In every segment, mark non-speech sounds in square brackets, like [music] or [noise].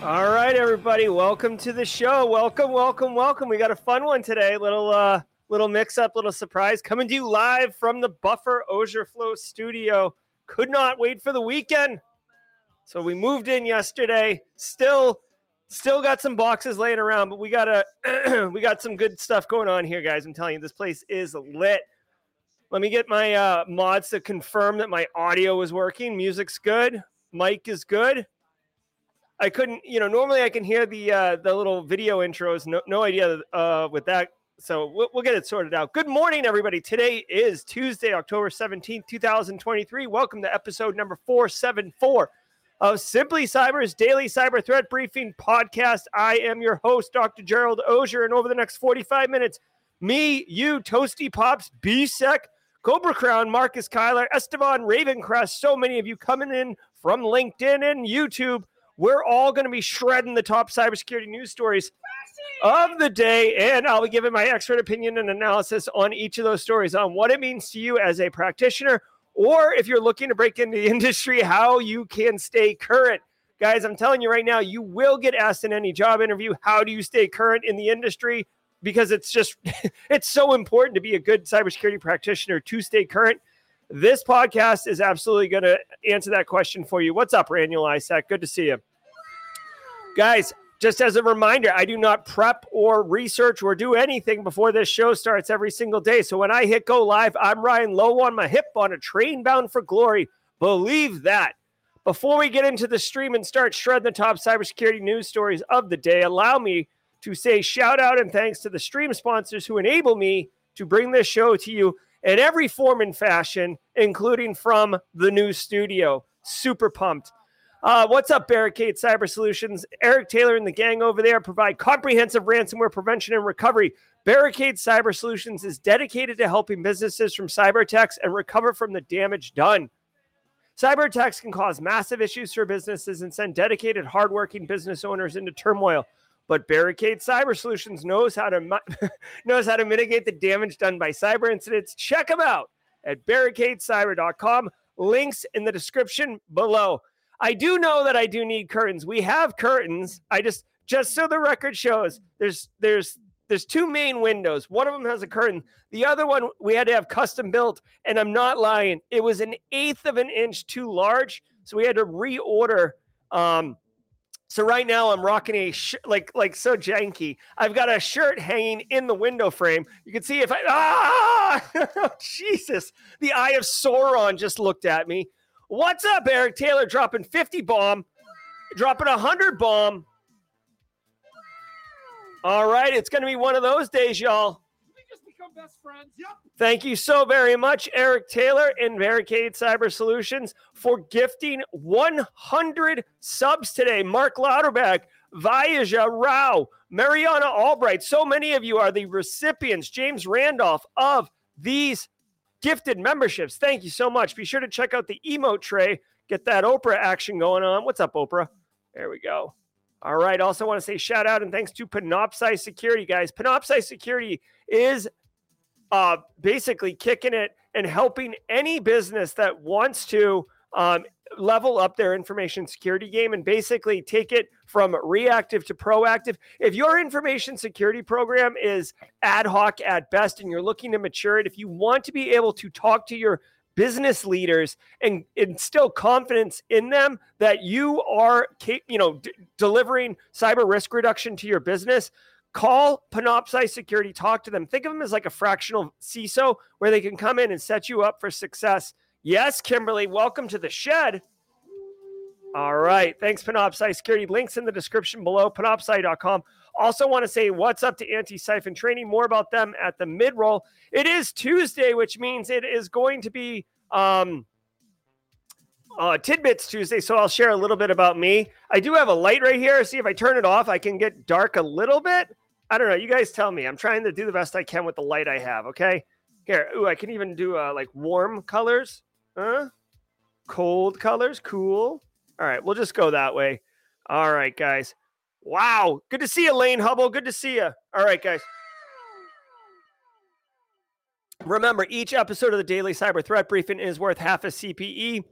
All right, everybody, welcome to the show. Welcome, welcome, welcome. We got a fun one today. Little uh little mix up, little surprise coming to you live from the Buffer Osier Flow studio. Could not wait for the weekend. So we moved in yesterday. Still still got some boxes laying around, but we got a [clears throat] we got some good stuff going on here, guys. I'm telling you, this place is lit. Let me get my uh, mods to confirm that my audio is working. Music's good. Mic is good. I couldn't, you know, normally I can hear the uh, the little video intros. No, no idea uh, with that. So we'll, we'll get it sorted out. Good morning, everybody. Today is Tuesday, October 17th, 2023. Welcome to episode number 474 of Simply Cyber's daily cyber threat briefing podcast. I am your host, Dr. Gerald Auger, and over the next 45 minutes, me, you, Toasty Pops, BSEC, Cobra Crown, Marcus Kyler, Esteban Ravencrest, so many of you coming in from LinkedIn and YouTube we're all going to be shredding the top cybersecurity news stories of the day, and I'll be giving my expert opinion and analysis on each of those stories on what it means to you as a practitioner, or if you're looking to break into the [laughs] industry, how you can stay current. Guys, I'm telling you right now, you will get asked in any job interview, how do you stay current in the industry? Because it's just, [laughs] it's so important to be a good cybersecurity practitioner to stay current. This podcast is absolutely going to answer that question for you. What's up, Raniel Isaac? Good to see you. Guys, just as a reminder, I do not prep or research or do anything before this show starts every single day. So when I hit go live, I'm Ryan low on my hip on a train bound for glory. Believe that. Before we get into the stream and start shredding the top cybersecurity news stories of the day, allow me to say shout out and thanks to the stream sponsors who enable me to bring this show to you in every form and fashion, including from the new studio. Super pumped. Uh, what's up, Barricade Cyber Solutions? Eric Taylor and the gang over there provide comprehensive ransomware prevention and recovery. Barricade Cyber Solutions is dedicated to helping businesses from cyber attacks and recover from the damage done. Cyber attacks can cause massive issues for businesses and send dedicated, hardworking business owners into turmoil. But Barricade Cyber Solutions knows how to [laughs] knows how to mitigate the damage done by cyber incidents. Check them out at barricadecyber.com. Links in the description below. I do know that I do need curtains. We have curtains. I just just so the record shows there's there's there's two main windows. One of them has a curtain. The other one we had to have custom built, and I'm not lying. It was an eighth of an inch too large, so we had to reorder um, so right now I'm rocking a sh- like like so janky. I've got a shirt hanging in the window frame. You can see if I ah [laughs] Jesus, the eye of Sauron just looked at me. What's up, Eric Taylor? Dropping 50 bomb, dropping 100 bomb. All right, it's going to be one of those days, y'all become best friends. Yep. Thank you so very much, Eric Taylor and Barricade Cyber Solutions, for gifting 100 subs today. Mark Lauterbach, Vayaja Rao, Mariana Albright. So many of you are the recipients, James Randolph, of these gifted memberships. Thank you so much. Be sure to check out the emote tray. Get that Oprah action going on. What's up, Oprah? There we go. All right. Also, want to say shout out and thanks to Panoptcy Security, guys. Panoptcy Security is uh, basically kicking it and helping any business that wants to um, level up their information security game and basically take it from reactive to proactive. If your information security program is ad hoc at best and you're looking to mature it, if you want to be able to talk to your business leaders and instill confidence in them that you are you know d- delivering cyber risk reduction to your business call Panoptcy Security, talk to them. Think of them as like a fractional CISO where they can come in and set you up for success. Yes, Kimberly, welcome to the shed. All right. Thanks, Panoptcy Security. Links in the description below, panoptcy.com. Also, want to say what's up to Antisyphon Training. More about them at the mid roll. It is Tuesday, which means it is going to be um, uh, Tidbits Tuesday. So I'll share a little bit about me. I do have a light right here. See if I turn it off, I can get dark a little bit. I don't know. You guys tell me. I'm trying to do the best I can with the light I have. Okay. Here. Ooh, I can even do uh, like warm colors. Huh? Cold colors. Cool. All right. We'll just go that way. All right, guys. Wow. Good to see you, Lane Hubble. Good to see you. All right, guys. Remember, each episode of the Daily Cyber Threat Briefing is worth half a CPE.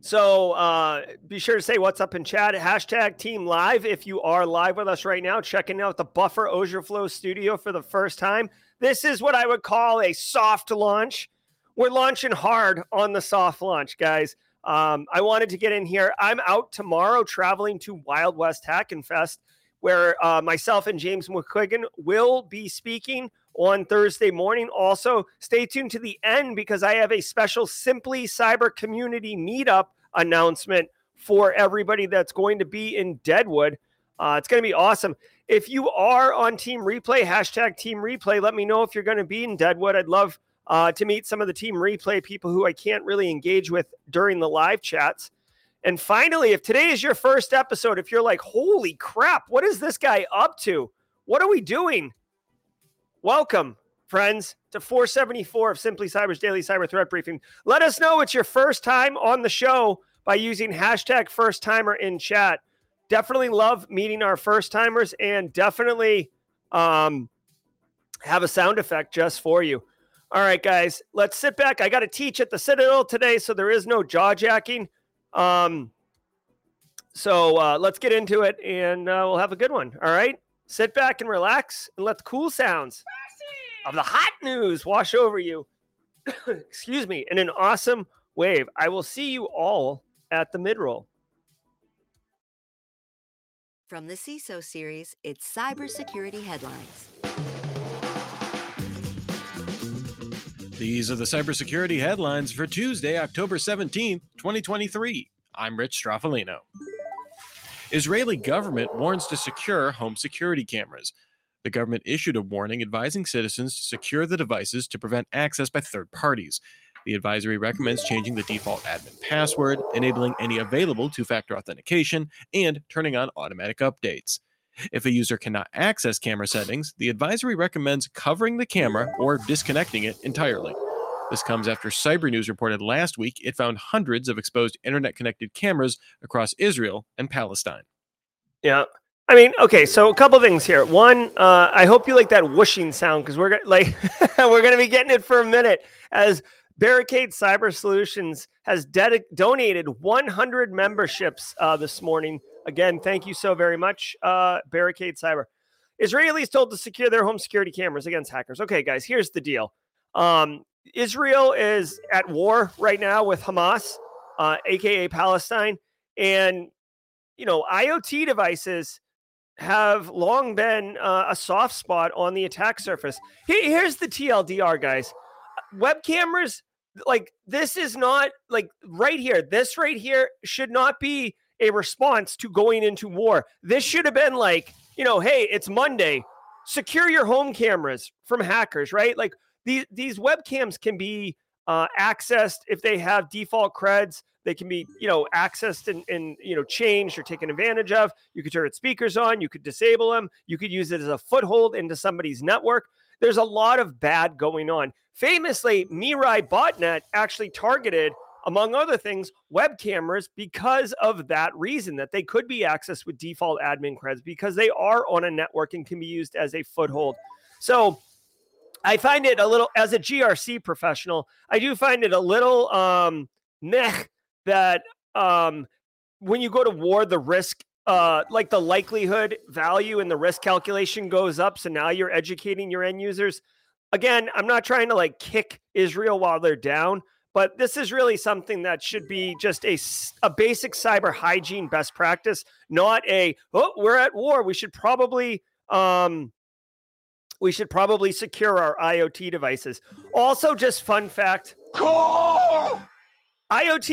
So uh, be sure to say what's up in chat. Hashtag Team Live if you are live with us right now, checking out the Buffer Flow studio for the first time. This is what I would call a soft launch. We're launching hard on the soft launch, guys. Um, I wanted to get in here. I'm out tomorrow traveling to Wild West Hackin' Fest, where uh, myself and James McQuiggan will be speaking on Thursday morning. Also, stay tuned to the end because I have a special Simply Cyber Community Meetup announcement for everybody that's going to be in Deadwood. Uh, it's going to be awesome. If you are on Team Replay, hashtag Team Replay, let me know if you're going to be in Deadwood. I'd love uh, to meet some of the Team Replay people who I can't really engage with during the live chats. And finally, if today is your first episode, if you're like, holy crap, what is this guy up to? What are we doing? Welcome, friends, to 474 of Simply Cyber's Daily Cyber Threat Briefing. Let us know it's your first time on the show by using hashtag first timer in chat. Definitely love meeting our first timers and definitely um, have a sound effect just for you. All right, guys, let's sit back. I got to teach at the Citadel today, so there is no jaw jacking. Um, so uh, let's get into it and uh, we'll have a good one. All right, sit back and relax and let the cool sounds of the hot news wash over you. [coughs] Excuse me, in an awesome wave. I will see you all at the mid roll. From the CISO series, it's cybersecurity headlines. These are the cybersecurity headlines for Tuesday, October 17th, 2023. I'm Rich Stroffolino. Israeli government warns to secure home security cameras. The government issued a warning advising citizens to secure the devices to prevent access by third parties. The advisory recommends changing the default admin password, enabling any available two factor authentication, and turning on automatic updates. If a user cannot access camera settings, the advisory recommends covering the camera or disconnecting it entirely. This comes after Cyber News reported last week it found hundreds of exposed internet connected cameras across Israel and Palestine. Yeah. I mean, okay, so a couple things here. One, uh, I hope you like that whooshing sound because we're [laughs] like we're going to be getting it for a minute as Barricade Cyber Solutions has ded- donated 100 memberships uh, this morning. Again, thank you so very much, uh, Barricade Cyber. Israelis told to secure their home security cameras against hackers. Okay, guys, here's the deal. Um, Israel is at war right now with Hamas, uh, aka Palestine, and you know IoT devices have long been uh, a soft spot on the attack surface. Here's the TLDR, guys. Web cameras like this is not like right here. This right here should not be a response to going into war. This should have been like, you know, hey, it's Monday. Secure your home cameras from hackers, right? Like these these webcams can be uh, accessed if they have default creds. They can be, you know, accessed and, and you know changed or taken advantage of. You could turn its speakers on. You could disable them. You could use it as a foothold into somebody's network. There's a lot of bad going on. Famously, Mirai Botnet actually targeted, among other things, web cameras because of that reason that they could be accessed with default admin creds because they are on a network and can be used as a foothold. So I find it a little, as a GRC professional, I do find it a little um, meh that um, when you go to war, the risk, uh, like the likelihood value and the risk calculation goes up. So now you're educating your end users. Again, I'm not trying to like kick Israel while they're down, but this is really something that should be just a, a basic cyber hygiene best practice, not a, oh, we're at war. We should probably, um, we should probably secure our IoT devices. Also, just fun fact. IoT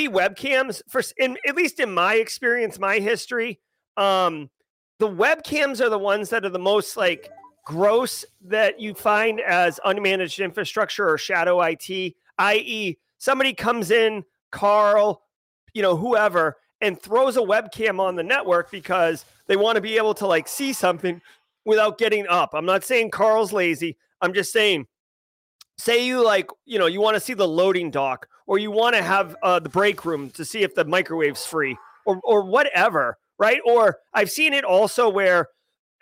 webcams, for in at least in my experience, my history, um, the webcams are the ones that are the most like gross that you find as unmanaged infrastructure or shadow IT, i.e., somebody comes in, Carl, you know, whoever, and throws a webcam on the network because they want to be able to like see something without getting up. I'm not saying Carl's lazy. I'm just saying, say you like, you know, you want to see the loading dock or you want to have uh, the break room to see if the microwave's free or, or whatever, right? Or I've seen it also where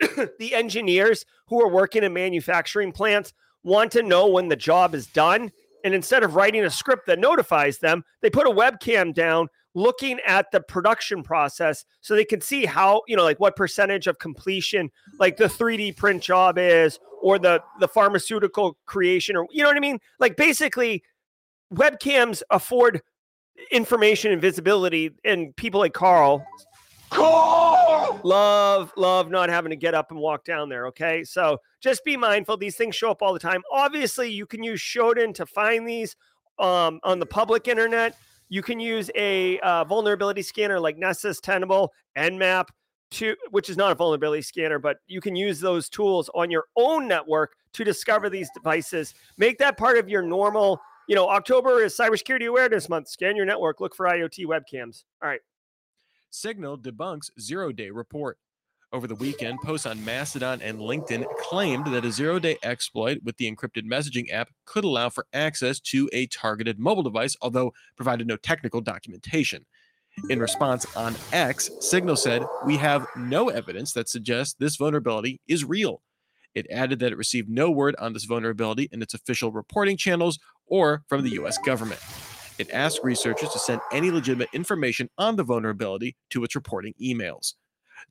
[coughs] the engineers who are working in manufacturing plants want to know when the job is done. And instead of writing a script that notifies them, they put a webcam down looking at the production process so they can see how, you know, like what percentage of completion like the 3D print job is or the the pharmaceutical creation or you know what I mean? Like basically webcams afford information and visibility and people like Carl Love love not having to get up and walk down there, okay? So just be mindful these things show up all the time. Obviously, you can use Shodan to find these um, on the public internet you can use a uh, vulnerability scanner like Nessus, Tenable, Nmap, to, which is not a vulnerability scanner, but you can use those tools on your own network to discover these devices. Make that part of your normal, you know, October is Cybersecurity Awareness Month. Scan your network, look for IoT webcams. All right. Signal debunks zero day report. Over the weekend, posts on Mastodon and LinkedIn claimed that a zero day exploit with the encrypted messaging app could allow for access to a targeted mobile device, although provided no technical documentation. In response on X, Signal said, We have no evidence that suggests this vulnerability is real. It added that it received no word on this vulnerability in its official reporting channels or from the US government. It asked researchers to send any legitimate information on the vulnerability to its reporting emails.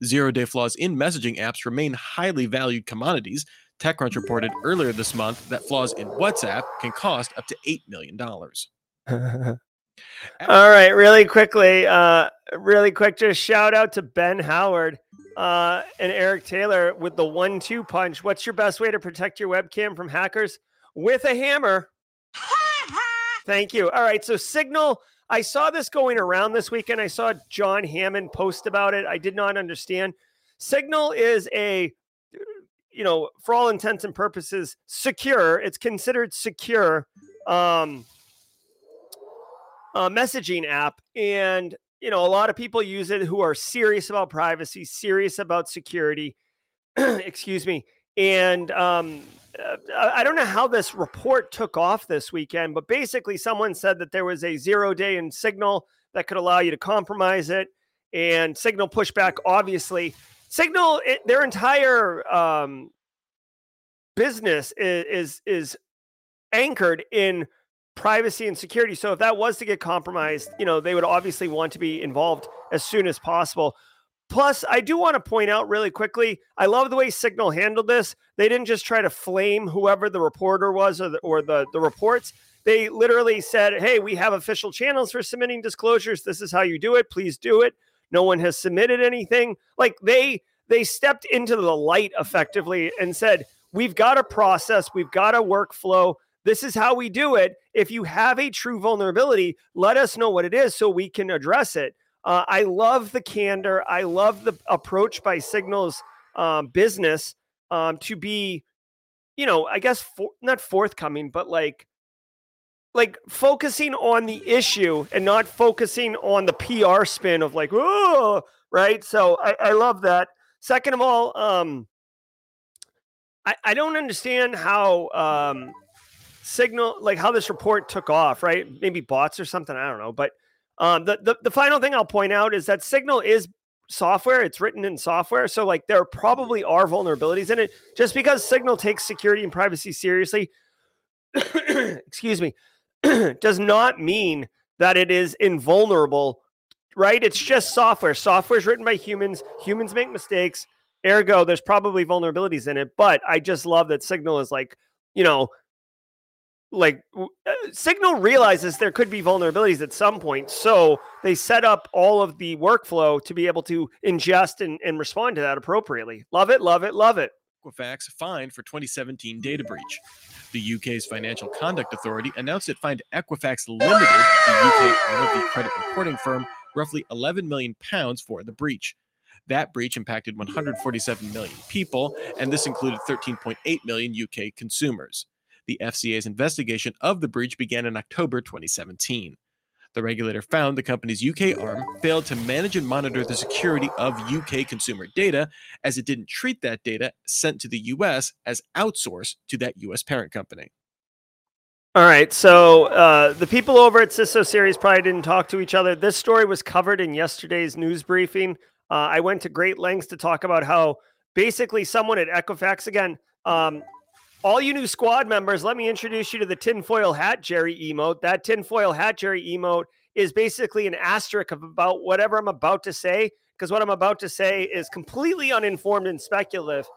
Zero day flaws in messaging apps remain highly valued commodities. TechCrunch reported earlier this month that flaws in WhatsApp can cost up to $8 million. [laughs] All right, really quickly, uh, really quick, just shout out to Ben Howard uh, and Eric Taylor with the one two punch. What's your best way to protect your webcam from hackers? With a hammer. Thank you. All right, so Signal I saw this going around this weekend. I saw John Hammond post about it. I did not understand. Signal is a, you know, for all intents and purposes, secure. It's considered secure um, messaging app, and you know, a lot of people use it who are serious about privacy, serious about security. [clears throat] excuse me, and um, uh, I don't know how this report took off this weekend, but basically, someone said that there was a zero day in Signal that could allow you to compromise it, and Signal pushback. Obviously, Signal it, their entire um, business is, is is anchored in privacy and security. So if that was to get compromised, you know, they would obviously want to be involved as soon as possible. Plus, I do want to point out really quickly, I love the way Signal handled this. They didn't just try to flame whoever the reporter was or the, or the, the reports. They literally said, hey, we have official channels for submitting disclosures. This is how you do it. Please do it. No one has submitted anything. Like they they stepped into the light effectively and said, we've got a process, we've got a workflow. This is how we do it. If you have a true vulnerability, let us know what it is so we can address it. Uh, I love the candor. I love the approach by Signal's um, business um, to be, you know, I guess for, not forthcoming, but like, like focusing on the issue and not focusing on the PR spin of like, oh, right. So I, I love that. Second of all, um, I, I don't understand how um, Signal, like how this report took off, right? Maybe bots or something. I don't know, but um, the, the the final thing I'll point out is that Signal is software. It's written in software, so like there probably are vulnerabilities in it. Just because Signal takes security and privacy seriously, [coughs] excuse me, [coughs] does not mean that it is invulnerable, right? It's just software. Software is written by humans. Humans make mistakes. Ergo, there's probably vulnerabilities in it. But I just love that Signal is like, you know, like uh, Signal realizes there could be vulnerabilities at some point. So they set up all of the workflow to be able to ingest and, and respond to that appropriately. Love it, love it, love it. Equifax fined for 2017 data breach. The UK's Financial Conduct Authority announced it fined Equifax Limited, the UK auto credit reporting firm, roughly 11 million pounds for the breach. That breach impacted 147 million people, and this included 13.8 million UK consumers. The FCA's investigation of the breach began in October 2017. The regulator found the company's UK arm failed to manage and monitor the security of UK consumer data as it didn't treat that data sent to the US as outsourced to that US parent company. All right, so uh, the people over at CISO Series probably didn't talk to each other. This story was covered in yesterday's news briefing. Uh, I went to great lengths to talk about how basically someone at Equifax, again, um, all you new squad members, let me introduce you to the tinfoil hat Jerry emote. That tinfoil hat Jerry emote is basically an asterisk of about whatever I'm about to say, because what I'm about to say is completely uninformed and speculative.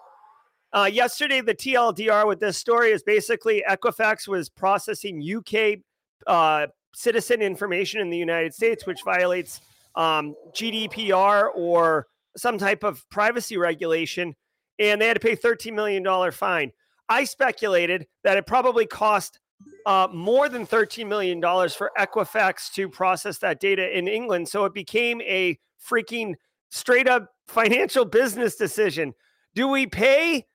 Uh, yesterday, the TLDR with this story is basically Equifax was processing UK uh, citizen information in the United States, which violates um, GDPR or some type of privacy regulation, and they had to pay $13 million fine. I speculated that it probably cost uh, more than $13 million for Equifax to process that data in England. So it became a freaking straight up financial business decision. Do we pay,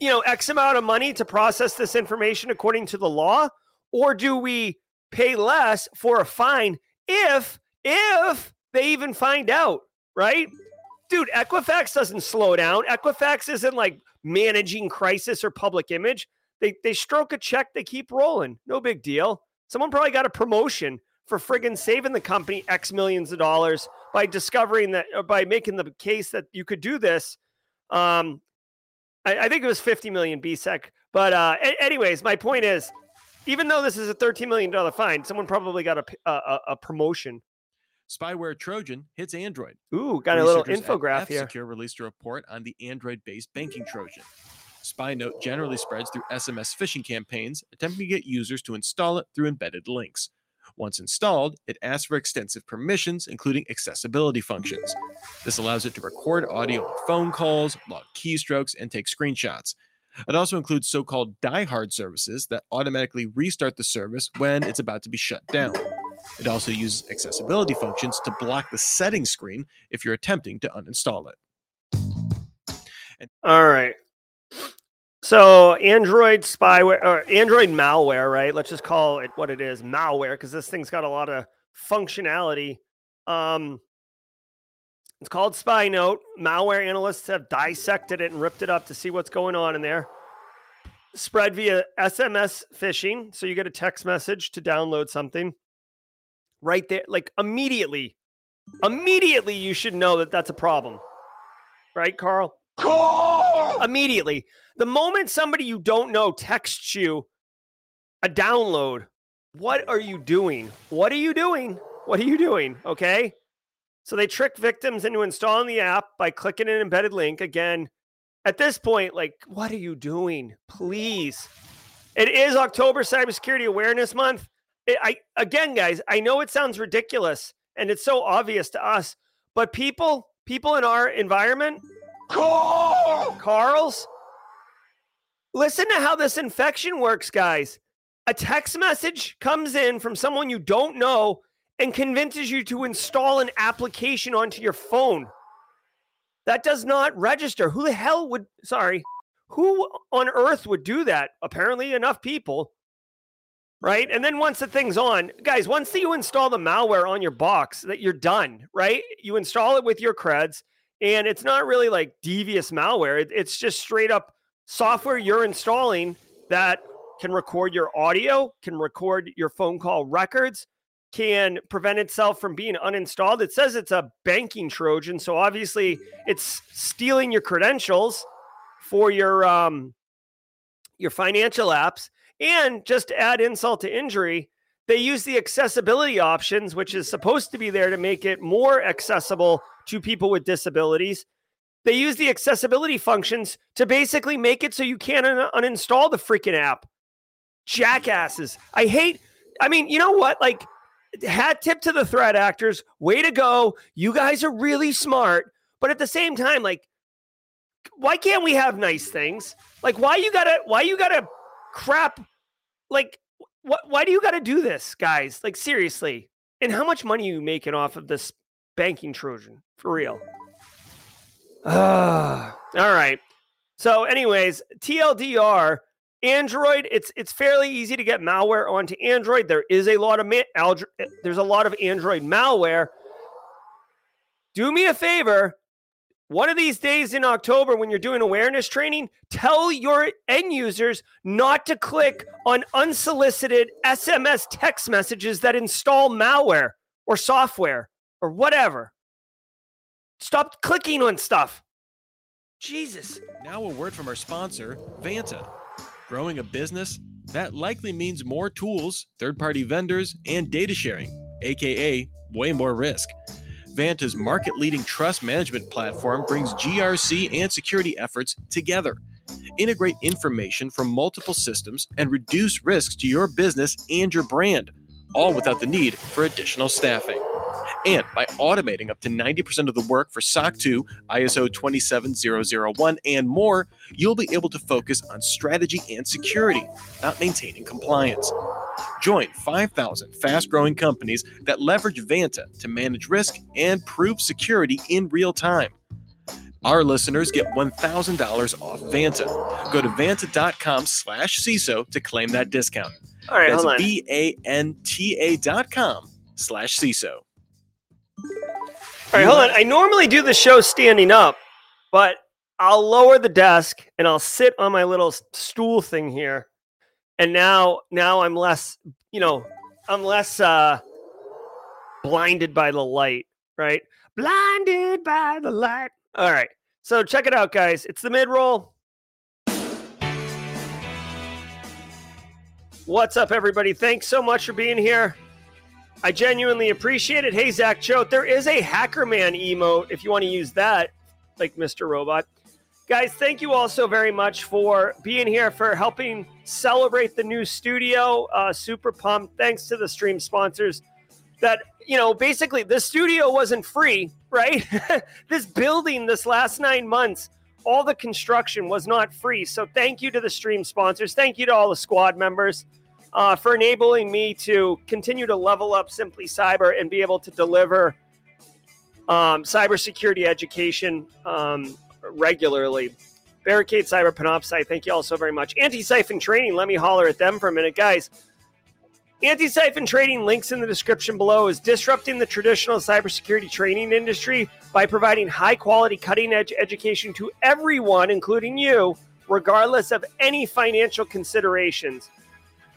you know, X amount of money to process this information according to the law? Or do we pay less for a fine if, if they even find out, right? Dude, Equifax doesn't slow down. Equifax isn't like managing crisis or public image. They they stroke a check, they keep rolling. No big deal. Someone probably got a promotion for friggin' saving the company X millions of dollars by discovering that or by making the case that you could do this. Um, I, I think it was 50 million BSEC. But uh, a- anyways, my point is, even though this is a 13 million dollar fine, someone probably got a, a, a promotion Spyware Trojan hits Android. Ooh, got a little infograph here. Secure released a report on the Android-based banking Trojan. SpyNote generally spreads through SMS phishing campaigns, attempting to get users to install it through embedded links. Once installed, it asks for extensive permissions, including accessibility functions. This allows it to record audio on phone calls, log keystrokes, and take screenshots. It also includes so called diehard services that automatically restart the service when it's about to be shut down. It also uses accessibility functions to block the settings screen if you're attempting to uninstall it. And- All right. So Android spyware or Android malware, right? Let's just call it what it is, malware, because this thing's got a lot of functionality. Um, it's called SpyNote. Malware analysts have dissected it and ripped it up to see what's going on in there. Spread via SMS phishing, so you get a text message to download something right there, like immediately, immediately you should know that that's a problem. Right, Carl? Carl! Immediately. The moment somebody you don't know texts you a download, what are you doing? What are you doing? What are you doing? Okay. So they trick victims into installing the app by clicking an embedded link. Again, at this point, like, what are you doing? Please. It is October Cybersecurity Awareness Month. I again, guys, I know it sounds ridiculous and it's so obvious to us, but people, people in our environment, Carl! Carl's, listen to how this infection works, guys. A text message comes in from someone you don't know and convinces you to install an application onto your phone. That does not register. Who the hell would, sorry, who on earth would do that? Apparently, enough people right? And then once the thing's on, guys, once you install the malware on your box, that you're done, right? You install it with your creds, and it's not really like devious malware. It's just straight up software you're installing that can record your audio, can record your phone call records, can prevent itself from being uninstalled. It says it's a banking Trojan, so obviously it's stealing your credentials for your um your financial apps and just to add insult to injury, They use the accessibility options, which is supposed to be there to make it more accessible to people with disabilities. They use the accessibility functions to basically make it so you can't un- uninstall the freaking app. Jackasses. I hate, I mean, you know what? Like, hat tip to the threat actors. Way to go. You guys are really smart. But at the same time, like, why can't we have nice things? Like, why you gotta, why you gotta crap? Like, what, why do you gotta do this, guys? Like, seriously. And how much money you making off of this banking Trojan? For real. [sighs] All right. So, anyways, TLDR, Android, it's it's fairly easy to get malware onto Android. There is a lot of ma- alg- eh, there's a lot of Android malware. Do me a favor, one of these days in October when you're doing awareness training, tell your end users not to click on unsolicited SMS text messages that install malware or software or whatever. Stop clicking on stuff. Jesus. Now, a word from our sponsor, Vanta. Growing a business? That likely means more tools, third party vendors, and data sharing, aka way more risk. Vanta's market leading trust management platform brings GRC and security efforts together. Integrate information from multiple systems and reduce risks to your business and your brand, all without the need for additional staffing. And by automating up to 90% of the work for SOC 2, ISO 27001, and more, you'll be able to focus on strategy and security, not maintaining compliance. Join 5,000 fast growing companies that leverage Vanta to manage risk and prove security in real time. Our listeners get $1,000 off Vanta. Go to vanta.com slash CISO to claim that discount. All right, That's hold on. V A N T A dot com slash CISO. All right, hold on. I normally do the show standing up, but I'll lower the desk and I'll sit on my little stool thing here. And now now I'm less, you know, I'm less uh blinded by the light, right? Blinded by the light. All right. So check it out, guys. It's the mid roll. What's up, everybody? Thanks so much for being here. I genuinely appreciate it. Hey, Zach Choate, there is a hacker man emote if you want to use that, like Mr. Robot. Guys, thank you all so very much for being here, for helping celebrate the new studio. Uh, super pumped. Thanks to the stream sponsors that, you know, basically the studio wasn't free, right? [laughs] this building, this last nine months, all the construction was not free. So thank you to the stream sponsors. Thank you to all the squad members uh, for enabling me to continue to level up Simply Cyber and be able to deliver um, cybersecurity education um, regularly. Barricade Cyber Panoptcy, thank you all so very much. Antisyphon Training, let me holler at them for a minute. Guys, Antisyphon Training, links in the description below, is disrupting the traditional cybersecurity training industry by providing high quality, cutting edge education to everyone, including you, regardless of any financial considerations.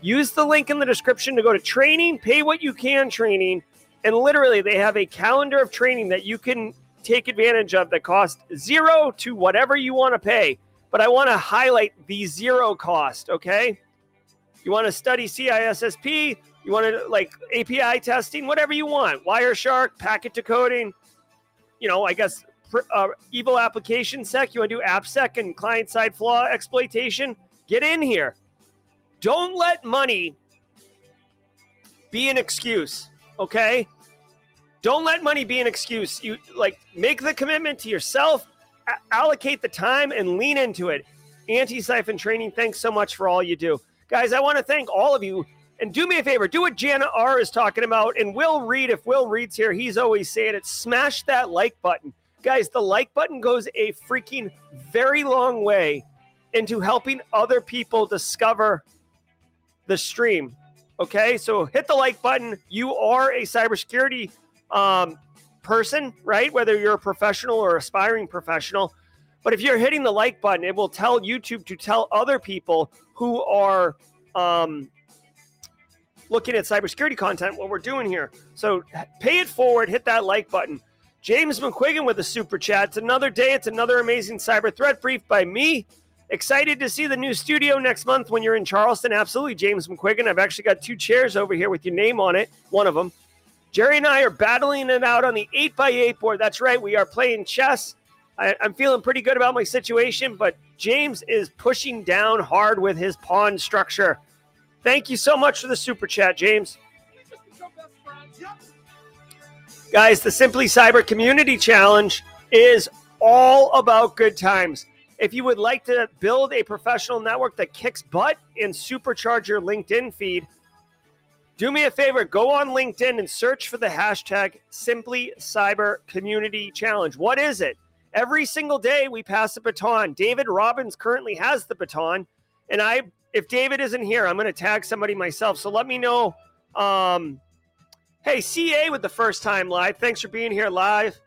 Use the link in the description to go to training, pay what you can training, and literally they have a calendar of training that you can take advantage of that cost zero to whatever you want to pay. But I want to highlight the zero cost, okay? You want to study CISSP, you want to like API testing, whatever you want, Wireshark, packet decoding, you know, I guess uh, evil application sec, you want to do AppSec and client side flaw exploitation, get in here. Don't let money be an excuse, okay? Don't let money be an excuse. You like make the commitment to yourself, a- allocate the time, and lean into it. Antisyphon training, thanks so much for all you do. Guys, I want to thank all of you. And do me a favor, do what Jana R is talking about. And Will Reed, if Will Reed's here, he's always saying it. Smash that like button. Guys, the like button goes a freaking very long way into helping other people discover the stream. Okay, so hit the like button. You are a cybersecurity um, person, right? Whether you're a professional or aspiring professional. But if you're hitting the like button, it will tell YouTube to tell other people who are um, looking at cybersecurity content what we're doing here. So pay it forward, hit that like button. James McQuiggan with a super chat. It's another day. It's another amazing cyber threat brief by me, Excited to see the new studio next month when you're in Charleston. Absolutely, James McQuiggan. I've actually got two chairs over here with your name on it, one of them. Jerry and I are battling it out on the 8x8 board. That's right, we are playing chess. I, I'm feeling pretty good about my situation, but James is pushing down hard with his pawn structure. Thank you so much for the super chat, James. Guys, the Simply Cyber Community Challenge is all about good times. If you would like to build a professional network that kicks butt and supercharge your LinkedIn feed, do me a favor go on LinkedIn and search for the hashtag Simply Cyber Community Challenge. What is it? Every single day we pass the baton. David Robbins currently has the baton, and I, if David isn't here, I'm going to tag somebody myself. So let me know. Um, hey, CA with the first time live. Thanks for being here live.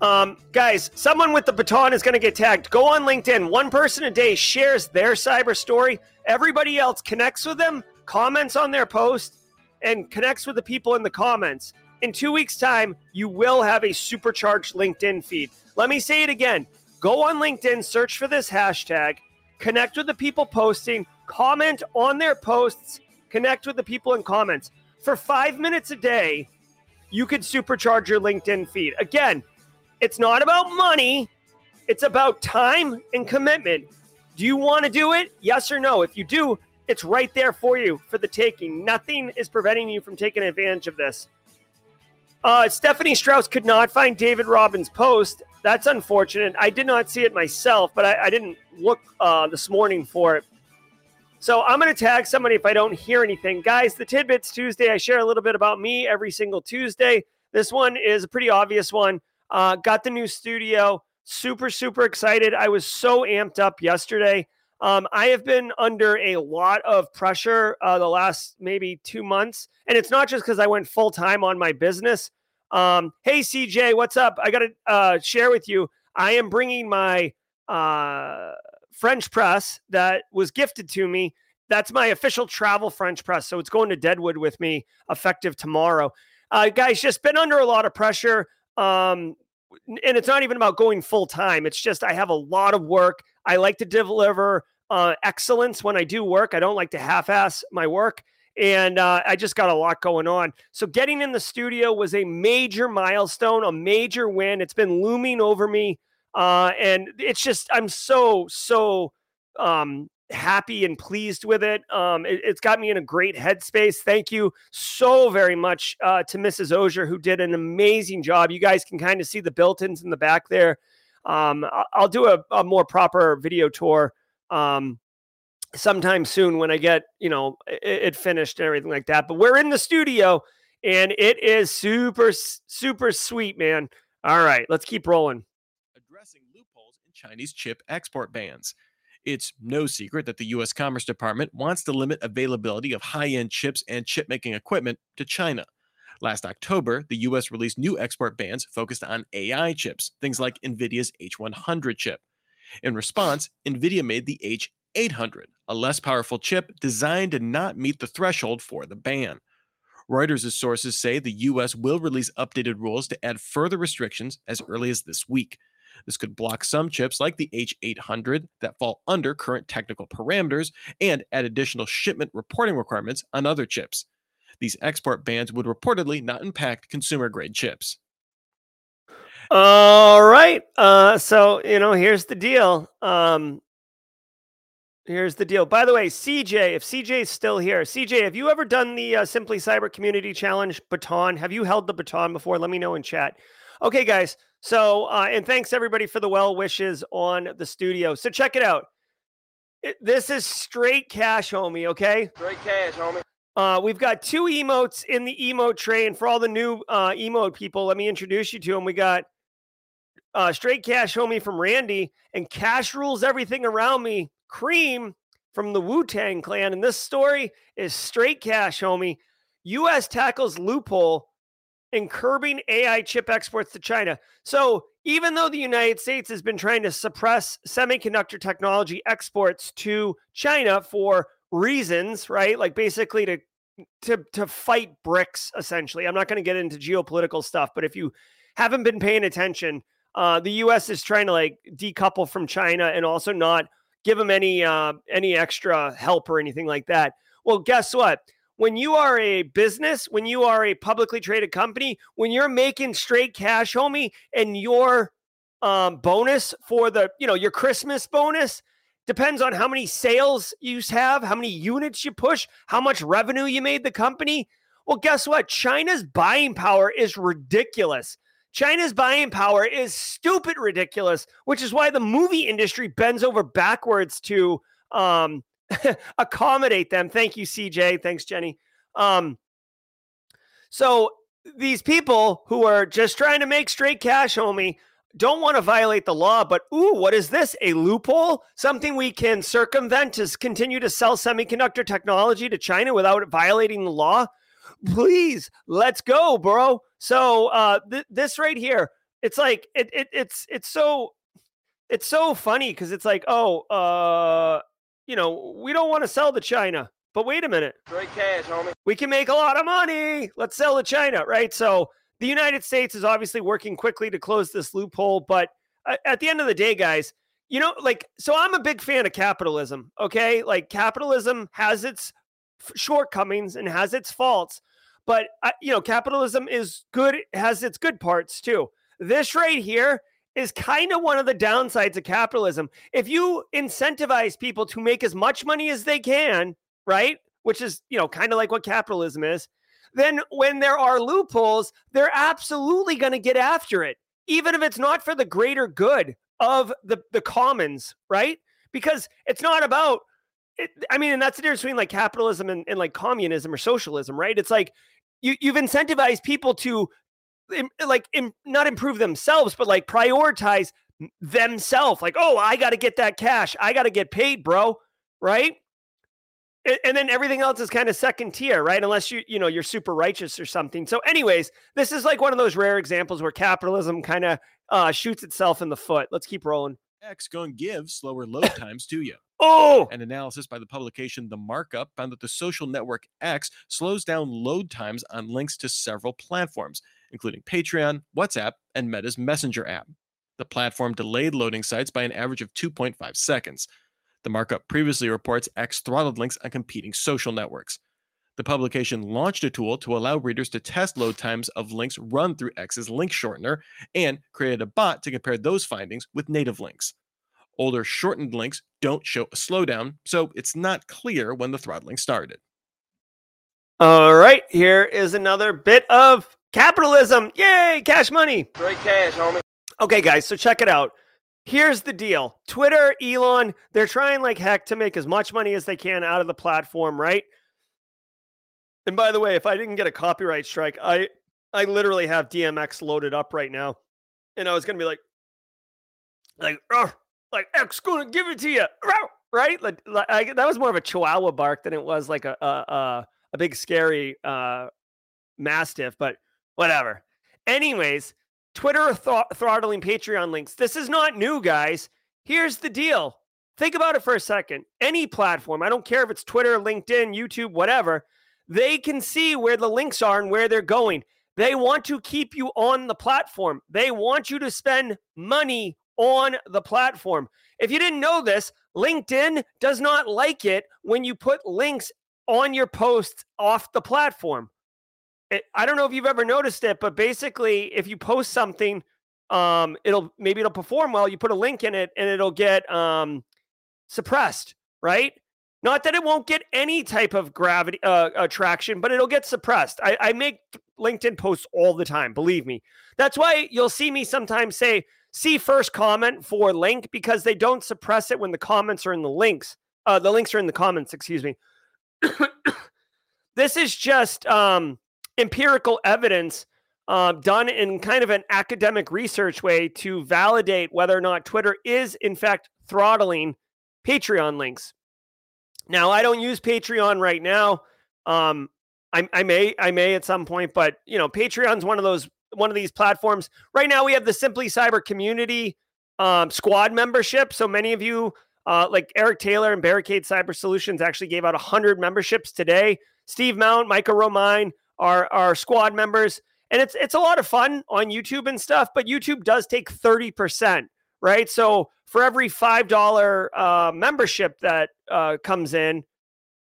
Um, guys, someone with the baton is going to get tagged. Go on LinkedIn. One person a day shares their cyber story. Everybody else connects with them, comments on their post, and connects with the people in the comments. In two weeks' time, you will have a supercharged LinkedIn feed. Let me say it again. Go on LinkedIn, search for this hashtag, connect with the people posting, comment on their posts, connect with the people in comments. For five minutes a day, you could supercharge your LinkedIn feed. Again, it's not about money, it's about time and commitment. Do you want to do it? Yes or no? If you do, it's right there for you for the taking. Nothing is preventing you from taking advantage of this. Uh, Stephanie Strauss could not find David Robbins' post. That's unfortunate. I did not see it myself, but I, I didn't look uh, this morning for it. So I'm going to tag somebody if I don't hear anything. Guys, the Tidbits Tuesday, I share a little bit about me every single Tuesday. This one is a pretty obvious one. Uh, got the new studio. Super, super excited. I was so amped up yesterday. Um, I have been under a lot of pressure uh, the last maybe two months. And it's not just because I went full time on my business. Um, hey, CJ, what's up? I got to uh, share with you. I am bringing my uh, French press that was gifted to me. That's my official travel French press. So it's going to Deadwood with me effective tomorrow. Uh, guys, just been under a lot of pressure. Um, and it's not even about going full time. It's just I have a lot of work. I like to deliver uh, excellence when I do work. I don't like to half ass my work. And uh, I just got a lot going on. So getting in the studio was a major milestone, a major win. It's been looming over me. Uh, and it's just, I'm so, so um, happy and pleased with it. Um, it. has got me in a great headspace. Thank you so very much uh, to Mrs. Ozier, who did an amazing job. You guys can kind of see the built-ins in the back there. Um, I'll do a, a, more proper video tour um, sometime soon when I get you know it, it finished and everything like that. But we're in the studio, and it is super super sweet, man. All right, let's keep rolling. Addressing loopholes in Chinese chip export bans. It's no secret that the U.S. Commerce Department wants to limit availability of high end chips and chip making equipment to China. Last October, the U.S. released new export bans focused on AI chips, things like NVIDIA's H100 chip. In response, NVIDIA made the H800, a less powerful chip designed to not meet the threshold for the ban. Reuters' sources say the U.S. will release updated rules to add further restrictions as early as this week. This could block some chips like the H800 that fall under current technical parameters and add additional shipment reporting requirements on other chips. These export bans would reportedly not impact consumer grade chips. All right. Uh, so, you know, here's the deal. Um, here's the deal. By the way, CJ, if CJ is still here, CJ, have you ever done the uh, Simply Cyber Community Challenge baton? Have you held the baton before? Let me know in chat. Okay, guys. So, uh, and thanks everybody for the well wishes on the studio. So, check it out. It, this is straight cash, homie. Okay. Straight cash, homie. Uh, we've got two emotes in the emote tray, and for all the new uh, emote people, let me introduce you to them. We got uh, straight cash, homie, from Randy, and cash rules everything around me. Cream from the Wu Tang Clan, and this story is straight cash, homie. U.S. tackles loophole in curbing AI chip exports to China. So, even though the United States has been trying to suppress semiconductor technology exports to China for reasons, right? Like basically to to to fight BRICS essentially. I'm not going to get into geopolitical stuff, but if you haven't been paying attention, uh, the U.S. is trying to like decouple from China and also not give them any uh, any extra help or anything like that. Well, guess what? When you are a business, when you are a publicly traded company, when you're making straight cash, homie, and your um, bonus for the you know your Christmas bonus depends on how many sales you have, how many units you push, how much revenue you made the company. Well, guess what? China's buying power is ridiculous. China's buying power is stupid ridiculous, which is why the movie industry bends over backwards to um, [laughs] accommodate them. Thank you, CJ. Thanks, Jenny. Um, so these people who are just trying to make straight cash, homie, don't want to violate the law, but ooh, what is this? A loophole? Something we can circumvent to continue to sell semiconductor technology to China without violating the law? Please, let's go, bro. So uh, th- this right here, it's like it, it it's it's so it's so funny because it's like, oh, uh, you know, we don't want to sell to China, but wait a minute, Straight cash, homie. we can make a lot of money. Let's sell to China, right? So the United States is obviously working quickly to close this loophole, but at the end of the day, guys, you know, like, so I'm a big fan of capitalism. Okay, like capitalism has its shortcomings and has its faults, but uh, you know, capitalism is good, has its good parts too. This right here is kind of one of the downsides of capitalism. If you incentivize people to make as much money as they can, right? Which is, you know, kind of like what capitalism is, then when there are loopholes, they're absolutely going to get after it, even if it's not for the greater good of the, the commons, right? Because it's not about, it, I mean, and that's the difference between like capitalism and, and like communism or socialism, right? It's like you, you've incentivized people to like Im, not improve themselves, but like prioritize themselves. Like, oh, I got to get that cash. I got to get paid, bro. Right and then everything else is kind of second tier, right? Unless you, you know, you're super righteous or something. So, anyways, this is like one of those rare examples where capitalism kind of uh, shoots itself in the foot. Let's keep rolling. X going give slower load times to you. Oh, An analysis by the publication The Markup found that the social network X slows down load times on links to several platforms, including Patreon, WhatsApp, and Meta's Messenger app. The platform delayed loading sites by an average of 2.5 seconds. The markup previously reports X throttled links on competing social networks. The publication launched a tool to allow readers to test load times of links run through X's link shortener and created a bot to compare those findings with native links. Older shortened links don't show a slowdown, so it's not clear when the throttling started. All right, here is another bit of capitalism. Yay, cash money. Great cash, homie. Okay, guys, so check it out here's the deal Twitter, Elon, they're trying like heck to make as much money as they can out of the platform, right? And by the way, if I didn't get a copyright strike, I I literally have DMX loaded up right now. And I was gonna be like, like, oh, like X gonna give it to you, right? Like, like I, that was more of a Chihuahua bark than it was like a a, a, a big scary uh, mastiff, but whatever. Anyways, Twitter th- throttling Patreon links. This is not new, guys. Here's the deal. Think about it for a second. Any platform, I don't care if it's Twitter, LinkedIn, YouTube, whatever, they can see where the links are and where they're going. They want to keep you on the platform. They want you to spend money on the platform. If you didn't know this, LinkedIn does not like it when you put links on your posts off the platform it, I don't know if you've ever noticed it, but basically, if you post something, um, it'll maybe it'll perform well. You put a link in it, and it'll get um, suppressed, right? Not that it won't get any type of gravity uh, attraction, but it'll get suppressed. I, I make LinkedIn posts all the time. Believe me. That's why you'll see me sometimes say see first comment for link because they don't suppress it when the comments are in the links. Uh, the links are in the comments. Excuse me. [coughs] this is just um, empirical evidence uh, done in kind of an academic research way to validate whether or not Twitter is, in fact, throttling Patreon links. Now, I don't use Patreon right now. Um, I, I may, I may at some point, but you know, Patreon's one of those, one of these platforms. Right now, we have the Simply Cyber Community um, Squad membership. So many of you, uh, like Eric Taylor and Barricade Cyber Solutions, actually gave out 100 memberships today. Steve Mount, Micah Romine, our, our squad members. and it's it's a lot of fun on YouTube and stuff, but YouTube does take 30%, right? So for every $5 uh, membership that uh, comes in,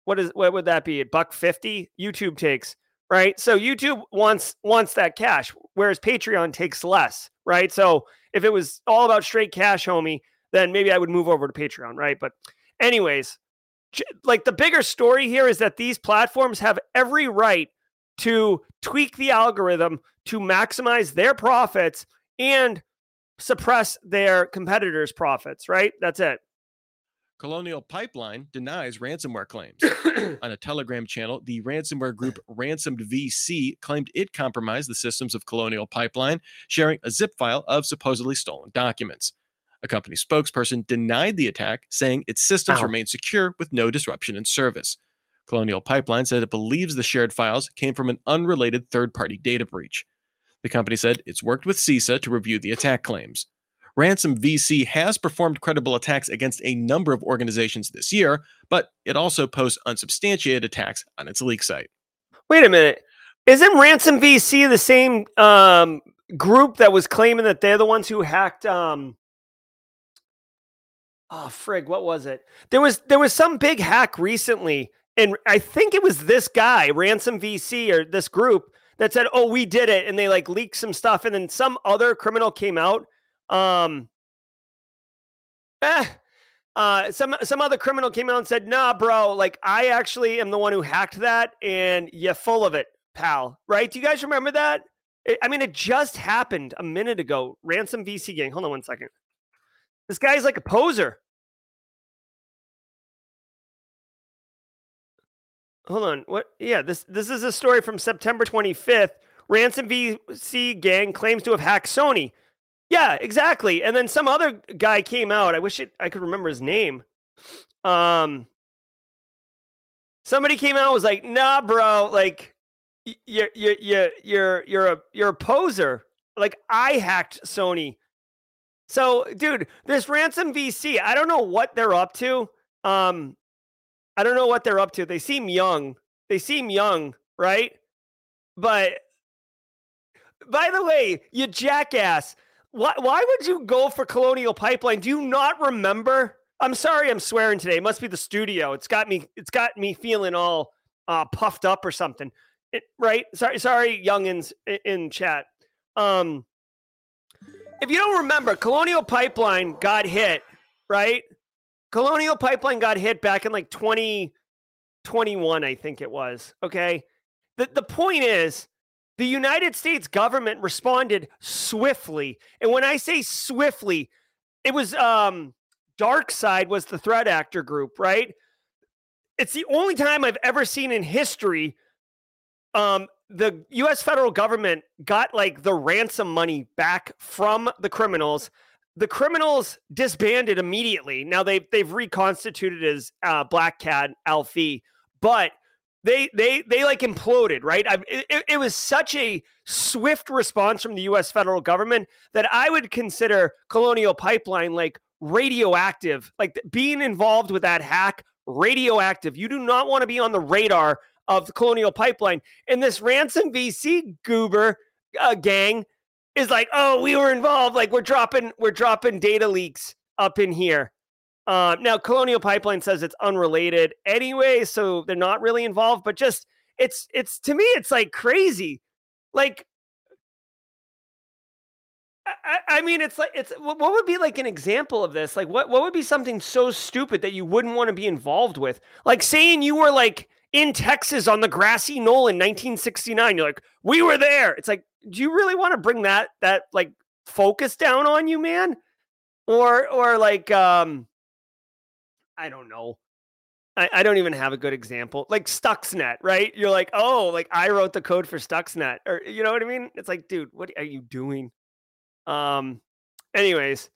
what is what would that be? A buck 50 YouTube takes, right? So YouTube wants wants that cash, whereas Patreon takes less, right? So if it was all about straight cash, homie, then maybe I would move over to Patreon, right? But anyways, like the bigger story here is that these platforms have every right to tweak the algorithm to maximize their profits and suppress their competitors' profits, right? That's it. Colonial Pipeline denies ransomware claims. [coughs] On a Telegram channel, the ransomware group Ransomed VC claimed it compromised the systems of Colonial Pipeline, sharing a zip file of supposedly stolen documents. A company spokesperson denied the attack, saying its systems Ow. remain secure with no disruption in service. Colonial Pipeline said it believes the shared files came from an unrelated third party data breach. The company said it's worked with CISA to review the attack claims. Ransom VC has performed credible attacks against a number of organizations this year, but it also posts unsubstantiated attacks on its leak site. Wait a minute. Isn't Ransom VC the same um, group that was claiming that they're the ones who hacked um Oh frig, what was it? There was there was some big hack recently and I think it was this guy, Ransom VC or this group that said, "Oh, we did it." And they like leaked some stuff and then some other criminal came out um eh, uh some some other criminal came out and said, "Nah, bro, like I actually am the one who hacked that and you're full of it, pal." Right? Do you guys remember that? I mean, it just happened a minute ago. Ransom VC gang. Hold on one second. This guy's like a poser. Hold on. What? Yeah, this this is a story from September 25th. Ransom VC gang claims to have hacked Sony. Yeah, exactly. And then some other guy came out. I wish it, I could remember his name. Um, somebody came out was like, "Nah, bro, like you're you're you're you're you're a you're a poser. Like I hacked Sony." So, dude, this ransom VC, I don't know what they're up to. Um, I don't know what they're up to. They seem young. They seem young, right? But by the way, you jackass, why why would you go for Colonial Pipeline? Do you not remember? I'm sorry, I'm swearing today. It must be the studio. It's got me. It's got me feeling all uh, puffed up or something. It, right? Sorry, sorry, youngins i- in chat. Um, if you don't remember, Colonial Pipeline got hit, right? Colonial Pipeline got hit back in like 2021, I think it was. Okay. The, the point is, the United States government responded swiftly. And when I say swiftly, it was um Dark Side was the threat actor group, right? It's the only time I've ever seen in history um the US federal government got like the ransom money back from the criminals. The criminals disbanded immediately. Now they've they've reconstituted as uh, Black Cat ALPHV, but they they they like imploded, right? I, it, it was such a swift response from the U.S. federal government that I would consider Colonial Pipeline like radioactive, like being involved with that hack radioactive. You do not want to be on the radar of the Colonial Pipeline. And this ransom VC goober uh, gang is like, oh, we were involved. Like we're dropping we're dropping data leaks up in here. Uh, now, Colonial Pipeline says it's unrelated anyway, so they're not really involved. But just it's it's to me, it's like crazy. Like, I, I mean, it's like it's what would be like an example of this? Like, what what would be something so stupid that you wouldn't want to be involved with? Like saying you were like in Texas on the grassy knoll in 1969. You're like, we were there. It's like, do you really want to bring that that like focus down on you, man? Or or like um I don't know. I, I don't even have a good example. Like Stuxnet, right? You're like, oh, like I wrote the code for Stuxnet, or you know what I mean? It's like, dude, what are you doing? Um. Anyways,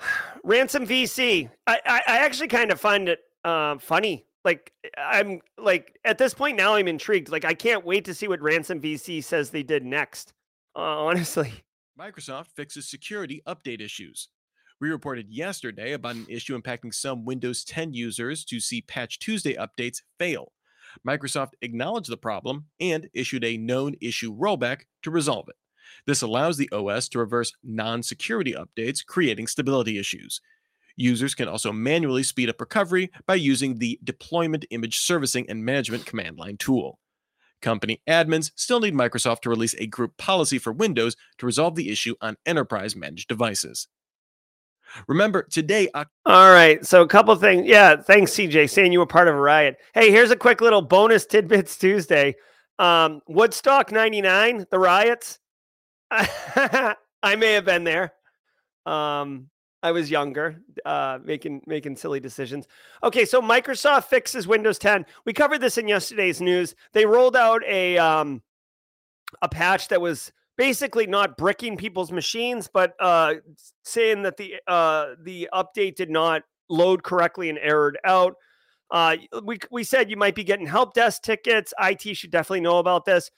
[sighs] ransom VC. I I, I actually kind of find it um funny. Like I'm like at this point now, I'm intrigued. Like I can't wait to see what ransom VC says they did next. Uh, [laughs] honestly. Microsoft fixes security update issues. We reported yesterday about an issue impacting some Windows 10 users to see Patch Tuesday updates fail. Microsoft acknowledged the problem and issued a known issue rollback to resolve it. This allows the OS to reverse non security updates, creating stability issues. Users can also manually speed up recovery by using the Deployment Image Servicing and Management command line tool. Company admins still need Microsoft to release a group policy for Windows to resolve the issue on enterprise managed devices. Remember, today, Oc- All right. So a couple things. Yeah. Thanks, CJ, saying you were part of a riot. Hey, here's a quick little bonus tidbits Tuesday. Um, Woodstock 99, the riots. [laughs] I may have been there. Um, I was younger, uh, making making silly decisions. Okay, so Microsoft fixes Windows 10. We covered this in yesterday's news. They rolled out a um, a patch that was basically not bricking people's machines, but uh, saying that the uh, the update did not load correctly and errored out. Uh, we we said you might be getting help desk tickets. IT should definitely know about this.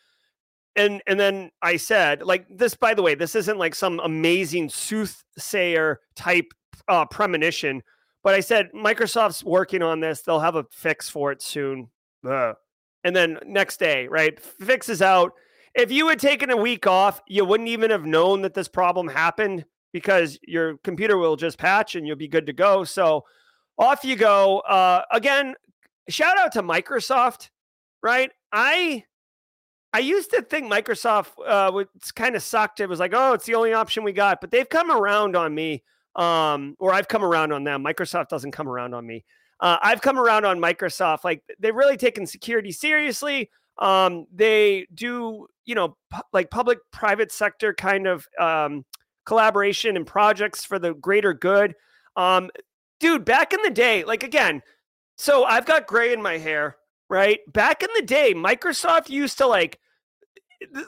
And and then I said, like this. By the way, this isn't like some amazing soothsayer type uh, premonition, but I said Microsoft's working on this. They'll have a fix for it soon. Ugh. And then next day, right? Fix is out if you had taken a week off, you wouldn't even have known that this problem happened because your computer will just patch and you'll be good to go. So off you go. Uh, again, shout out to Microsoft, right? I I used to think Microsoft uh, was kind of sucked. It was like, oh, it's the only option we got, but they've come around on me, um, or I've come around on them. Microsoft doesn't come around on me. Uh, I've come around on Microsoft. Like they've really taken security seriously. Um, they do, you know, pu- like public private sector kind of um, collaboration and projects for the greater good. Um, dude, back in the day, like again, so I've got gray in my hair, right? Back in the day, Microsoft used to like,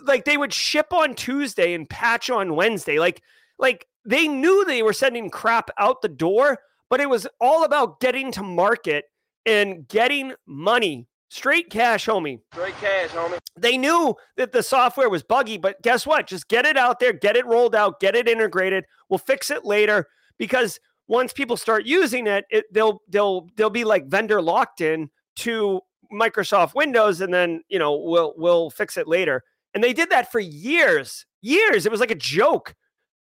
like they would ship on Tuesday and patch on Wednesday. Like, like they knew they were sending crap out the door, but it was all about getting to market and getting money straight cash, homie. Straight cash, homie. They knew that the software was buggy, but guess what? Just get it out there, get it rolled out, get it integrated. We'll fix it later because once people start using it, it they'll they'll they'll be like vendor locked in to Microsoft Windows, and then you know we'll we'll fix it later. And they did that for years, years. It was like a joke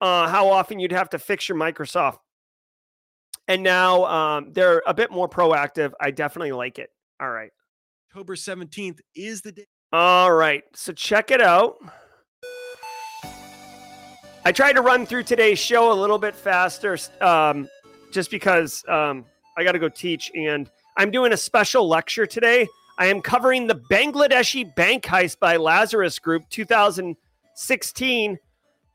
uh, how often you'd have to fix your Microsoft. And now um, they're a bit more proactive. I definitely like it. All right. October 17th is the day. All right. So check it out. I tried to run through today's show a little bit faster um, just because um, I got to go teach. And I'm doing a special lecture today. I am covering the Bangladeshi bank heist by Lazarus Group 2016,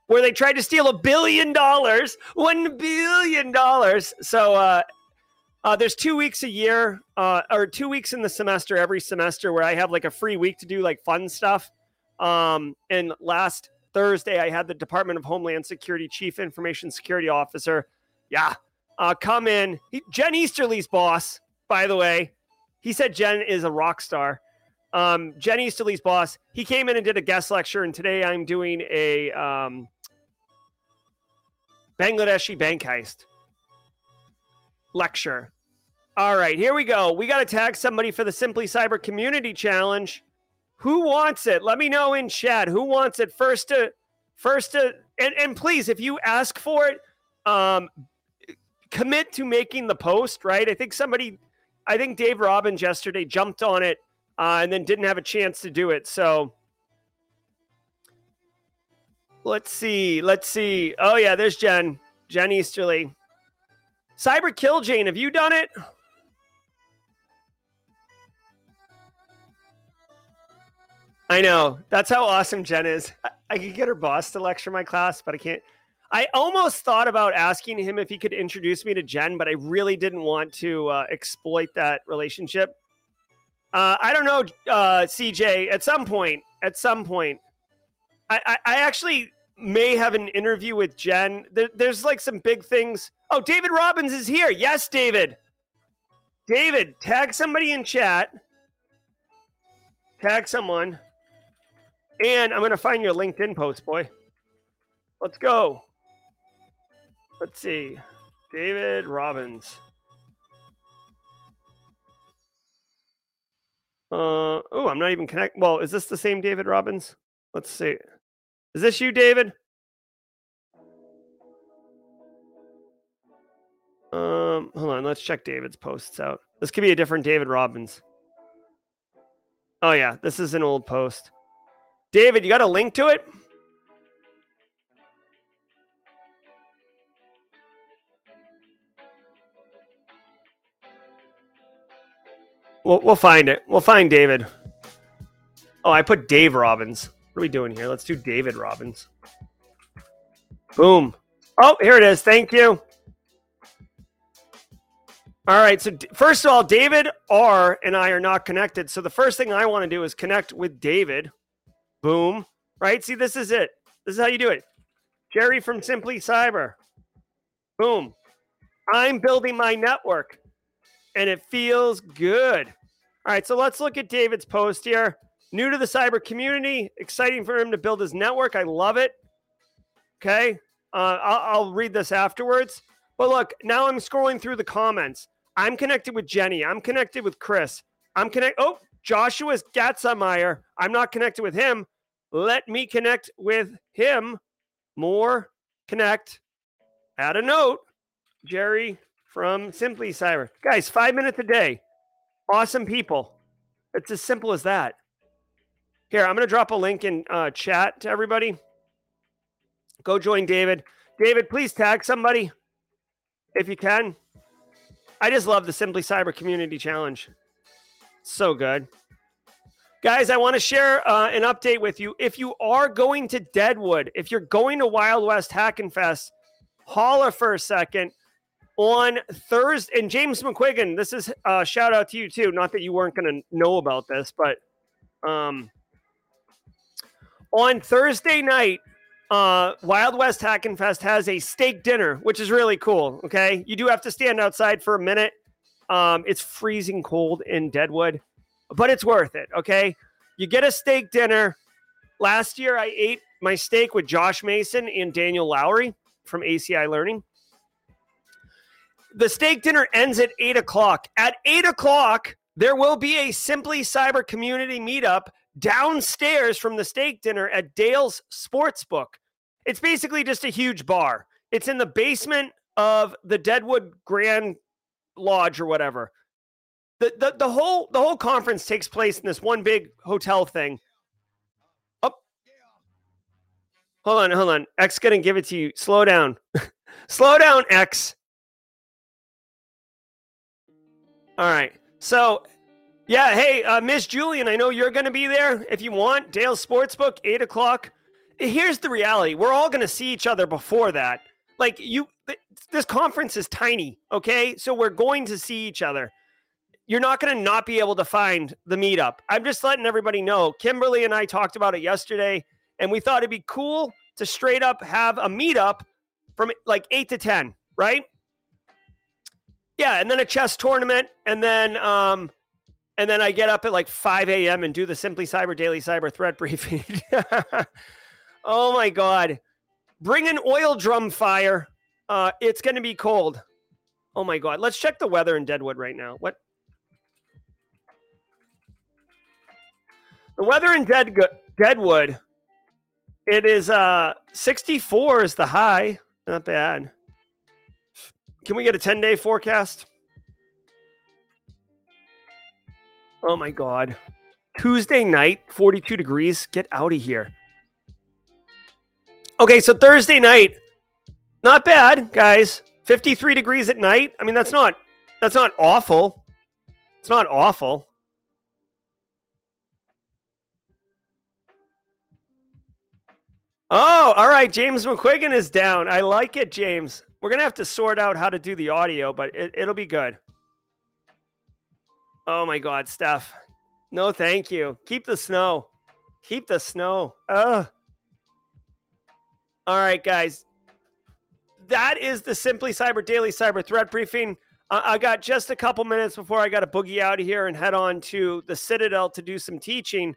where they tried to steal a billion dollars, $1 billion. So, uh, uh, there's two weeks a year, uh, or two weeks in the semester every semester where I have like a free week to do like fun stuff. Um, and last Thursday, I had the Department of Homeland Security Chief Information Security Officer, yeah, uh, come in. He, Jen Easterly's boss, by the way. He said Jen is a rock star. Um, Jen Easterly's boss. He came in and did a guest lecture, and today I'm doing a um, Bangladeshi bank heist lecture. All right, here we go. We got to tag somebody for the Simply Cyber Community Challenge. Who wants it? Let me know in chat. Who wants it first to first to and, and please, if you ask for it, um, commit to making the post. Right? I think somebody, I think Dave Robbins yesterday jumped on it uh, and then didn't have a chance to do it. So let's see. Let's see. Oh yeah, there's Jen. Jen Easterly. Cyber Kill Jane, have you done it? I know. That's how awesome Jen is. I, I could get her boss to lecture my class, but I can't. I almost thought about asking him if he could introduce me to Jen, but I really didn't want to uh, exploit that relationship. Uh, I don't know, uh, CJ. At some point, at some point, I, I, I actually may have an interview with Jen. There, there's like some big things. Oh, David Robbins is here. Yes, David. David, tag somebody in chat. Tag someone. And I'm going to find your LinkedIn post, boy. Let's go. Let's see. David Robbins. Uh oh, I'm not even connect. Well, is this the same David Robbins? Let's see. Is this you, David? Um, hold on. Let's check David's posts out. This could be a different David Robbins. Oh yeah, this is an old post. David, you got a link to it? We'll, we'll find it. We'll find David. Oh, I put Dave Robbins. What are we doing here? Let's do David Robbins. Boom. Oh, here it is. Thank you. All right. So, first of all, David R and I are not connected. So, the first thing I want to do is connect with David. Boom. Right. See, this is it. This is how you do it. Jerry from Simply Cyber. Boom. I'm building my network and it feels good. All right. So, let's look at David's post here. New to the cyber community. Exciting for him to build his network. I love it. Okay. Uh, I'll, I'll read this afterwards. But look, now I'm scrolling through the comments. I'm connected with Jenny. I'm connected with Chris. I'm connect. Oh, Joshua Gatzameyer. I'm not connected with him. Let me connect with him. More connect. Add a note. Jerry from Simply Cyber. Guys, five minutes a day. Awesome people. It's as simple as that. Here, I'm going to drop a link in uh, chat to everybody. Go join David. David, please tag somebody if you can. I just love the Simply Cyber Community Challenge. So good. Guys, I want to share uh, an update with you. If you are going to Deadwood, if you're going to Wild West Hackin' Fest, holler for a second on Thursday. And James McQuiggan, this is a uh, shout out to you too. Not that you weren't going to know about this, but um, on Thursday night, uh, Wild West Hackin' Fest has a steak dinner, which is really cool. Okay. You do have to stand outside for a minute. Um, it's freezing cold in Deadwood, but it's worth it. Okay. You get a steak dinner. Last year, I ate my steak with Josh Mason and Daniel Lowrie from ACI Learning. The steak dinner ends at eight o'clock. At eight o'clock, there will be a Simply Cyber community meetup downstairs from the steak dinner at Dale's Sportsbook. It's basically just a huge bar. It's in the basement of the Deadwood Grand Lodge or whatever. The, the the whole the whole conference takes place in this one big hotel thing. Up. Oh. Hold on, hold on. X gonna give it to you. Slow down. [laughs] Slow down, X. All right. So yeah, hey, uh, Miss Julian, I know you're going to be there if you want. Dale Sportsbook, eight o'clock. Here's the reality: we're all going to see each other before that. Like you, this conference is tiny. Okay, so we're going to see each other. You're not going to not be able to find the meetup. I'm just letting everybody know. Kimberly and I talked about it yesterday, and we thought it'd be cool to straight up have a meetup from like eight to ten, right? Yeah, and then a chess tournament, and then um, and then I get up at like 5 a.m. and do the Simply Cyber Daily Cyber Threat [laughs] Briefing. oh my God. Bring an oil drum fire. Uh, it's going to be cold. Oh my God. Let's check the weather in Deadwood right now. What? The weather in Dead- Deadwood, it is uh 64 is the high. Not bad. Can we get a 10 day forecast? Oh my God. Tuesday night, 42 degrees. Get out of here. Okay, so Thursday night, not bad, guys. 53 degrees at night. I mean, that's not that's not awful. It's not awful. Oh, all right. James McQuiggan is down. I like it, James. We're gonna have to sort out how to do the audio, but it, it'll be good. Oh my God, Steph. No, thank you. Keep the snow. Keep the snow. Ugh. All right, guys. That is the Simply Cyber Daily Cyber Threat Briefing. I got just a couple minutes before I got to boogie out of here and head on to the Citadel to do some teaching.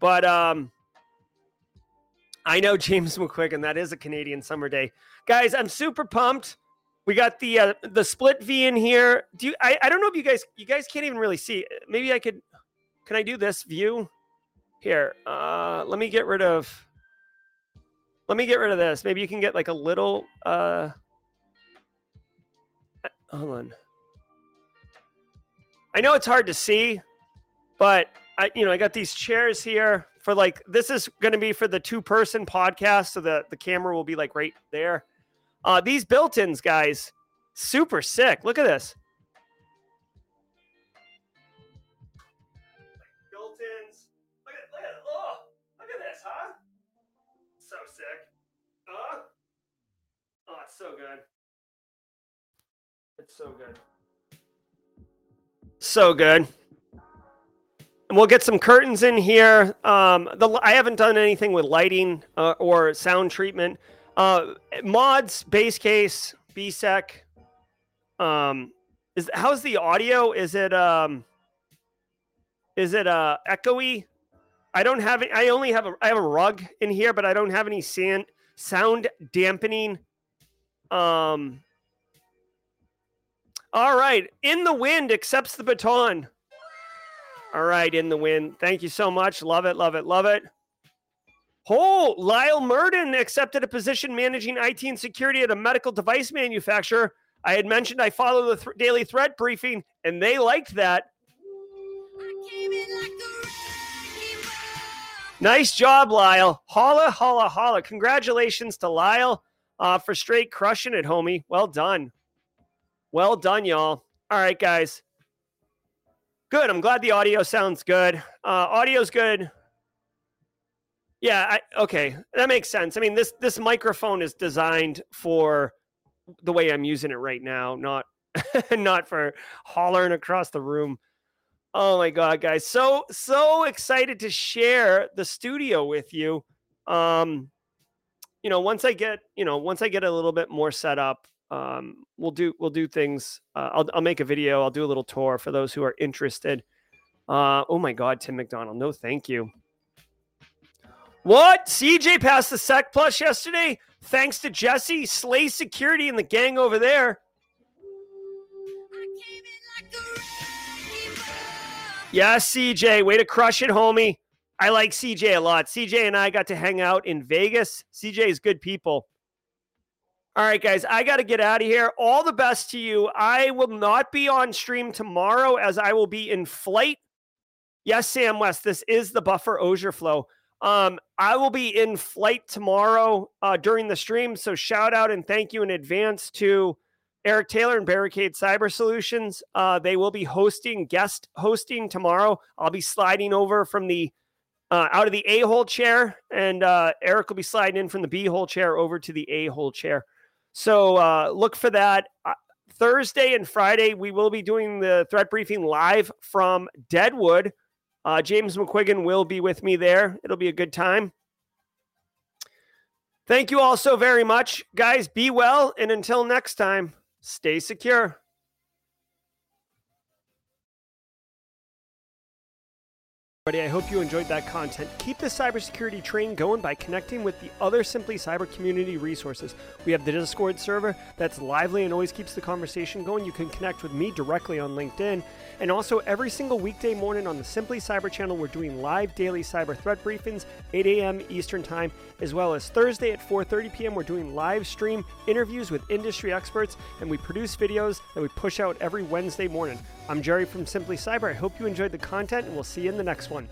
But um, I know James [laughs] McQuiggan. That is a Canadian summer day. Guys, I'm super pumped. We got the uh, the split V in here. Do you? I, I don't know if you guys you guys can't even really see. Maybe I could. can I do this view? Here, uh, let me get rid of. Let me get rid of this. Maybe you can get like a little. Uh, hold on. I know it's hard to see, but I, you know, I got these chairs here for like this is going to be for the two person podcast, so the the camera will be like right there. Uh, these built-ins, guys, super sick. Look at this. Built-ins. Look at look at oh look at this, huh? So sick. Huh? Oh, it's so good. It's so good. So good. And we'll get some curtains in here. Um, the I haven't done anything with lighting uh, or sound treatment. Uh, mods, base case, BSEC. Um, is how's the audio? Is it um, is it uh echoey? I don't have. I only have a I have a rug in here, but I don't have any sand sound dampening. Um. All right, in the wind accepts the baton. All right, in the win. Thank you so much. Love it, love it, love it. Oh, Lyle Murden accepted a position managing IT and security at a medical device manufacturer. I had mentioned I follow the th- daily threat briefing, and they liked that. Nice job, Lyle. Holla, holla, holla. Congratulations to Lyle uh, for straight crushing it, homie. Well done. Well done, y'all. All right, guys. Good. I'm glad the audio sounds good. Uh, audio's good. Yeah. I, okay, that makes sense. I mean this this microphone is designed for the way I'm using it right now, not [laughs] not for hollering across the room. Oh my god, guys! So so excited to share the studio with you. Um, you know, once I get you know once I get a little bit more set up, um, we'll do we'll do things. Uh, I'll I'll make a video. I'll do a little tour for those who are interested. Uh, oh my God, Tim McDonald, no, thank you. What? CJ passed the Sec Plus yesterday, thanks to Jesse Slay Security and the gang over there. Yeah, CJ, way to crush it, homie. I like CJ a lot. CJ and I got to hang out in Vegas. CJ is good people. All right, guys, I got to get out of here. All the best to you. I will not be on stream tomorrow as I will be in flight. Yes, Sam West, this is the Buffer Osier Flow. Um, I will be in flight tomorrow uh, during the stream. So shout out and thank you in advance to Eric Taylor and Barricade Cyber Solutions. Uh, they will be hosting guest hosting tomorrow. I'll be sliding over from the uh, out of the A hole chair, and uh, Eric will be sliding in from the B hole chair over to the A hole chair. So uh, look for that. Uh, Thursday and Friday, we will be doing the threat briefing live from Deadwood. Uh, James McQuiggan will be with me there. It'll be a good time. Thank you all so very much. Guys, be well. And until next time, stay secure. Everybody, I hope you enjoyed that content. Keep the cybersecurity train going by connecting with the other Simply Cyber community resources. We have the Discord server that's lively and always keeps the conversation going. You can connect with me directly on LinkedIn. And also, every single weekday morning on the Simply Cyber channel, we're doing live daily cyber threat briefings, 8 a.m. Eastern Time, as well as Thursday at 4:30 p.m. We're doing live stream interviews with industry experts, and we produce videos that we push out every Wednesday morning. I'm Jerry from Simply Cyber. I hope you enjoyed the content, and we'll see you in the next one.